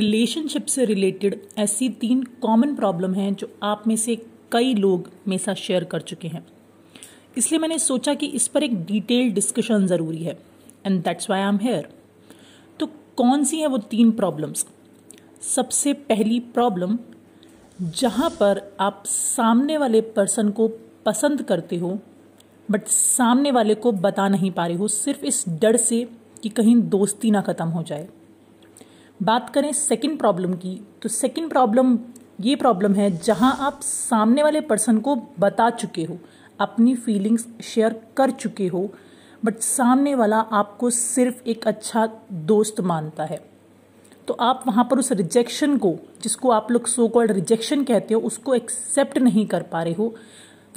Relationship से related ऐसी तीन कॉमन प्रॉब्लम हैं जो आप में से कई लोग मेरे साथ शेयर कर चुके हैं। इसलिए मैंने सोचा कि इस पर एक डिटेल डिस्कशन ज़रूरी है and that's why I am here तो कौन सी हैं वो तीन प्रॉब्लम्स सबसे पहली प्रॉब्लम जहाँ पर आप सामने वाले पर्सन को पसंद करते हो बट सामने वाले को बता नहीं पा रहे हो, सिर्फ़ इस डर से कि कहीं दोस्ती ना ख़त्म हो जाए। बात करें सेकंड प्रॉब्लम की तो सेकंड प्रॉब्लम ये प्रॉब्लम है जहाँ आप सामने वाले पर्सन को बता चुके हो, अपनी फीलिंग्स शेयर कर चुके हो बट सामने वाला आपको सिर्फ़ एक अच्छा दोस्त मानता है। तो आप वहाँ पर उस रिजेक्शन को, जिसको आप लोग सो कॉल्ड रिजेक्शन कहते हो, उसको एक्सेप्ट नहीं कर पा रहे हो,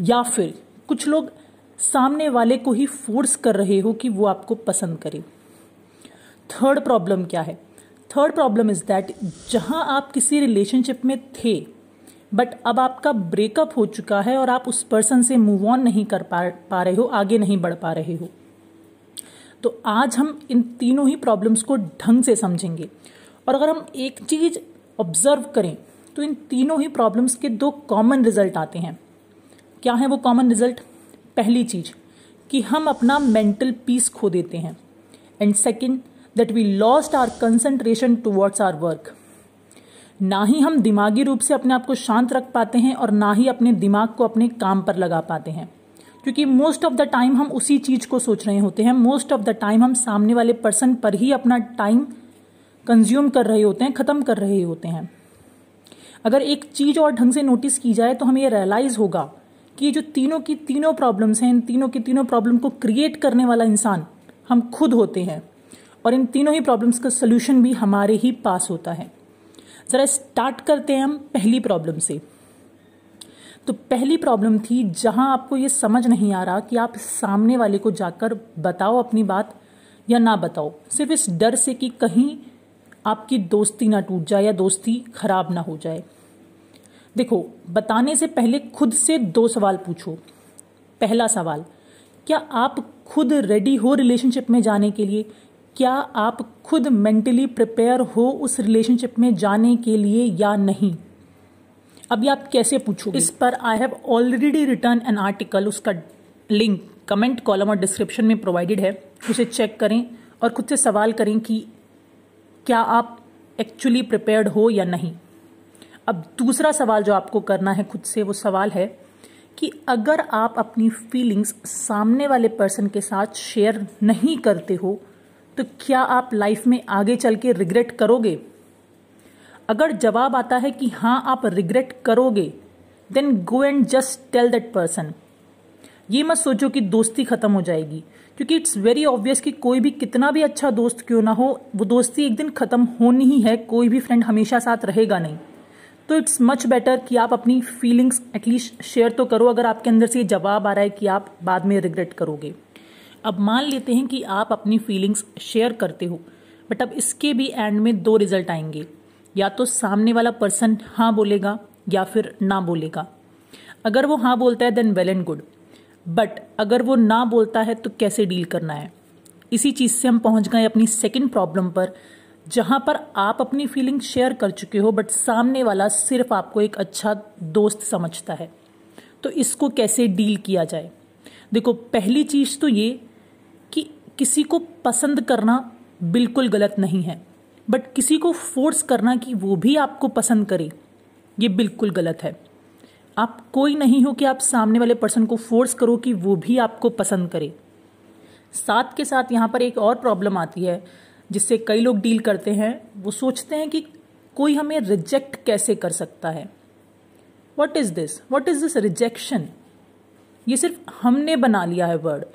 या फिर कुछ लोग सामने वाले को ही फोर्स कर रहे हो कि वो आपको पसंद करे। थर्ड प्रॉब्लम क्या है? थर्ड प्रॉब्लम इज़ दैट जहाँ आप किसी रिलेशनशिप में थे बट अब आपका ब्रेकअप हो चुका है और आप उस पर्सन से मूव ऑन नहीं कर पा, पा रहे हो आगे नहीं बढ़ पा रहे हो। तो आज हम इन तीनों ही प्रॉब्लम्स को ढंग से समझेंगे। और अगर हम एक चीज़ ऑब्ज़र्व करें तो इन तीनों ही प्रॉब्लम्स के दो कॉमन रिज़ल्ट आते हैं। क्या है वो कॉमन रिज़ल्ट पहली चीज़ कि हम अपना मेंटल पीस खो देते हैं। And second that we lost are concentration towards our work ना ही हम दिमागी रूप से अपने आप को शांत रख पाते हैं और ना ही अपने दिमाग को अपने काम पर लगा पाते हैं। क्योंकि मोस्ट ऑफ़ द टाइम हम उसी चीज़ को सोच रहे होते हैं। मोस्ट ऑफ़ द टाइम हम सामने वाले पर्सन पर ही अपना टाइम कंज्यूम कर रहे होते हैं, खत्म कर रहे होते हैं। अगर एक चीज़ और ढंग से नोटिस की जाए तो हमें यह रियलाइज़ होगा कि जो तीनों की तीनों प्रॉब्लम्स हैं, इन तीनों की तीनों प्रॉब्लम को क्रिएट करने वाला इंसान हम खुद होते हैं। और इन तीनों ही प्रॉब्लम्स का सोल्यूशन भी हमारे ही पास होता है। जरा स्टार्ट करते हैं हम पहली प्रॉब्लम से। तो पहली प्रॉब्लम थी जहाँ आपको ये समझ नहीं आ रहा कि आप सामने वाले को जाकर बताओ अपनी बात या ना बताओ। सिर्फ़ इस डर से कि कहीं आपकी दोस्ती ना टूट जाए या दोस्ती खराब ना हो जाए। देखो, बताने से पहले खुद से दो सवाल पूछो। पहला सवाल, क्या आप खुद रेडी हो रिलेशनशिप में जाने के लिए? क्या आप खुद मेंटली प्रिपेयर हो उस रिलेशनशिप में जाने के लिए या नहीं? अभी आप कैसे पूछो इस पर I have already written an article उसका लिंक कमेंट कॉलम और डिस्क्रिप्शन में प्रोवाइडेड है। उसे चेक करें और खुद से सवाल करें कि क्या आप एक्चुअली प्रिपेयर्ड हो या नहीं। अब दूसरा सवाल जो आपको करना है खुद से, वो सवाल है कि अगर आप अपनी फीलिंग्स सामने वाले पर्सन के साथ शेयर नहीं करते हो तो क्या आप लाइफ में आगे चल के रिग्रेट करोगे? अगर जवाब आता है कि हाँ आप रिग्रेट करोगे then go and just tell that person ये मत सोचो कि दोस्ती खत्म हो जाएगी, क्योंकि इट्स वेरी ऑब्वियस कि कोई भी कितना भी अच्छा दोस्त क्यों ना हो, वो दोस्ती एक दिन खत्म होनी ही है, कोई भी फ्रेंड हमेशा साथ रहेगा नहीं। तो इट्स मच बेटर कि आप अपनी फीलिंग्स एटलीस्ट शेयर तो करो, अगर आपके अंदर से ये जवाब आ रहा है कि आप बाद में रिग्रेट करोगे। अब मान लेते हैं कि आप अपनी फीलिंग्स शेयर करते हो बट अब इसके भी एंड में दो रिज़ल्ट आएँगे। या तो सामने वाला पर्सन हाँ बोलेगा या फिर ना बोलेगा। अगर वो हाँ बोलता है then well and good but अगर वो ना बोलता है तो कैसे डील करना है? इसी चीज़ से हम पहुँच गए अपनी सेकेंड प्रॉब्लम पर, जहाँ पर आप अपनी फीलिंग शेयर कर चुके हो बट सामने वाला सिर्फ़ आपको एक अच्छा दोस्त समझता है। तो इसको कैसे डील किया जाए? देखो, पहली चीज़ तो ये किसी को पसंद करना बिल्कुल गलत नहीं है बट किसी को फोर्स करना कि वो भी आपको पसंद करे, ये बिल्कुल गलत है। आप कोई नहीं हो कि आप सामने वाले पर्सन को फोर्स करो कि वो भी आपको पसंद करे। साथ के साथ यहाँ पर एक और प्रॉब्लम आती है, जिससे कई लोग डील करते हैं। वो सोचते हैं कि कोई हमें रिजेक्ट कैसे कर सकता है? What is this what is this rejection ये सिर्फ़ हमने बना लिया है वर्ड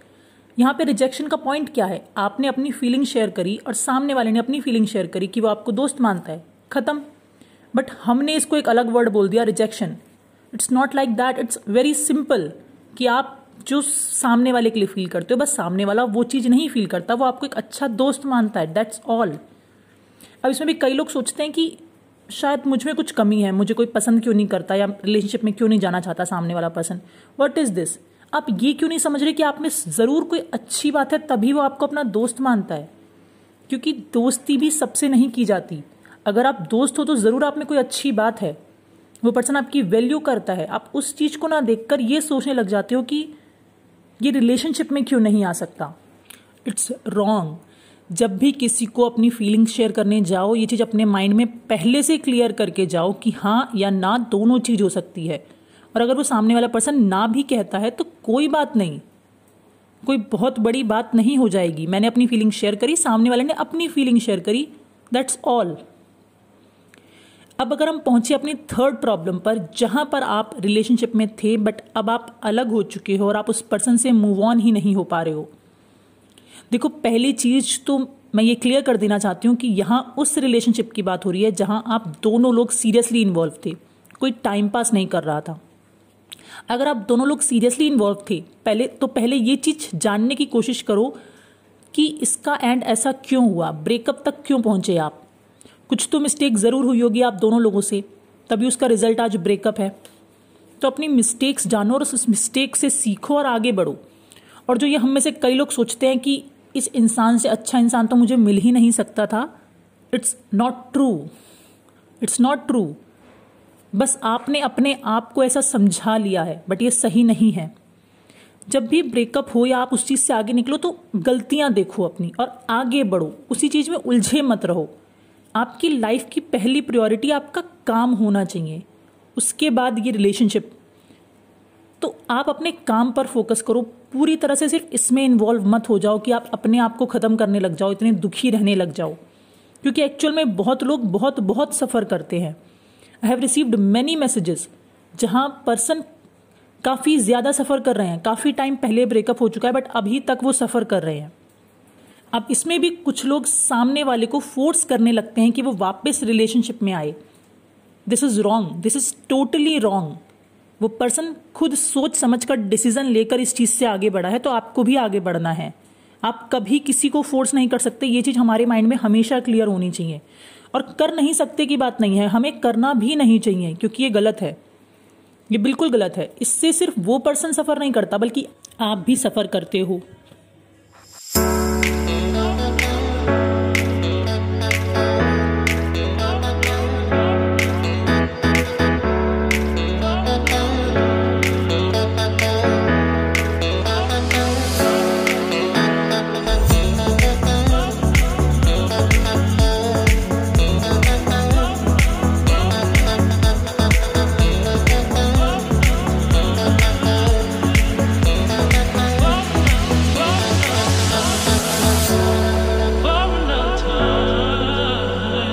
यहाँ पे रिजेक्शन का पॉइंट क्या है? आपने अपनी फीलिंग शेयर करी और सामने वाले ने अपनी फीलिंग शेयर करी कि वो आपको दोस्त मानता है। खत्म। बट हमने इसको एक अलग वर्ड बोल दिया rejection it's not like that it's very simple कि आप जो सामने वाले के लिए फील करते हो, बस सामने वाला वो चीज़ नहीं फील करता, वो आपको एक अच्छा दोस्त मानता है। दैट्स ऑल अब इसमें भी कई लोग सोचते हैं कि शायद मुझमें कुछ कमी है, मुझे कोई पसंद क्यों नहीं करता या रिलेशनशिप में क्यों नहीं जाना चाहता सामने वाला पर्सन वट इज़ दिस आप ये क्यों नहीं समझ रहे कि आप में ज़रूर कोई अच्छी बात है, तभी वो आपको अपना दोस्त मानता है? क्योंकि दोस्ती भी सबसे नहीं की जाती। अगर आप दोस्त हो तो ज़रूर आप में कोई अच्छी बात है। वो पर्सन आपकी वैल्यू करता है। आप उस चीज़ को ना देखकर ये सोचने लग जाते हो कि ये रिलेशनशिप में क्यों नहीं आ सकता? इट्स रॉन्ग जब भी किसी को अपनी फीलिंग्स शेयर करने जाओ, ये चीज़ अपने माइंड में पहले से क्लियर करके जाओ कि हाँ या ना दोनों चीज़ हो सकती है। और अगर वो सामने वाला पर्सन ना भी कहता है तो कोई बात नहीं। कोई बहुत बड़ी बात नहीं हो जाएगी। मैंने अपनी फीलिंग शेयर करी, सामने वाले ने अपनी फीलिंग शेयर करी। दैट्स ऑल अब अगर हम पहुँचे अपनी थर्ड प्रॉब्लम पर, जहाँ पर आप रिलेशनशिप में थे बट अब आप अलग हो चुके हो और आप उस पर्सन से मूव ऑन ही नहीं हो पा रहे हो। देखो, पहली चीज़ तो मैं ये क्लियर कर देना चाहती हूँ कि यहाँ उस रिलेशनशिप की बात हो रही है, जहाँ आप दोनों लोग सीरियसली इन्वॉल्व थे। कोई टाइम पास नहीं कर रहा था। अगर आप दोनों लोग सीरियसली इन्वॉल्व थे, पहले तो पहले ये चीज़ जानने की कोशिश करो कि इसका एंड ऐसा क्यों हुआ? ब्रेकअप तक क्यों पहुँचे आप? कुछ तो मिस्टेक ज़रूर हुई होगी आप दोनों लोगों से, तभी उसका रिज़ल्ट आज ब्रेकअप है। तो अपनी मिस्टेक्स जानो और उस मिस्टेक से सीखो और आगे बढ़ो। और जो ये हम में से कई लोग सोचते हैं कि इस इंसान से अच्छा इंसान तो मुझे मिल ही नहीं सकता था it's not true it's not true बस आपने अपने आप को ऐसा समझा लिया है बट ये सही नहीं है। जब भी ब्रेकअप हो या आप उस चीज़ से आगे निकलो तो गलतियाँ देखो अपनी और आगे बढ़ो। उसी चीज़ में उलझे मत रहो। आपकी लाइफ की पहली प्रायोरिटी आपका काम होना चाहिए। उसके बाद ये रिलेशनशिप तो आप अपने काम पर फोकस करो। पूरी तरह से सिर्फ़ इसमें इन्वॉल्व मत हो जाओ कि आप अपने आप को ख़त्म करने लग जाओ, इतने दुखी रहने लग जाओ। क्योंकि एक्चुअल में बहुत लोग बहुत बहुत सफ़र करते हैं। I have received many messages जहाँ पर्सन काफ़ी ज़्यादा सफ़र कर रहे हैं। काफ़ी टाइम पहले ब्रेकअप हो चुका है बट अभी तक वो सफ़र कर रहे हैं। अब इसमें भी कुछ लोग सामने वाले को फोर्स करने लगते हैं कि वो वापस रिलेशनशिप में आए। This is wrong this is totally wrong वो पर्सन खुद सोच समझ कर डिसीज़न लेकर इस चीज़ से आगे बढ़ा है तो आपको भी आगे बढ़ना है। आप कभी किसी को फोर्स नहीं कर सकते, ये चीज़ हमारे माइंड में हमेशा क्लियर होनी चाहिए। और कर नहीं सकते की बात नहीं है, हमें करना भी नहीं चाहिए, क्योंकि ये गलत है। ये बिल्कुल गलत है। इससे सिर्फ़ वो पर्सन सफ़र नहीं करता, बल्कि आप भी सफ़र करते हो।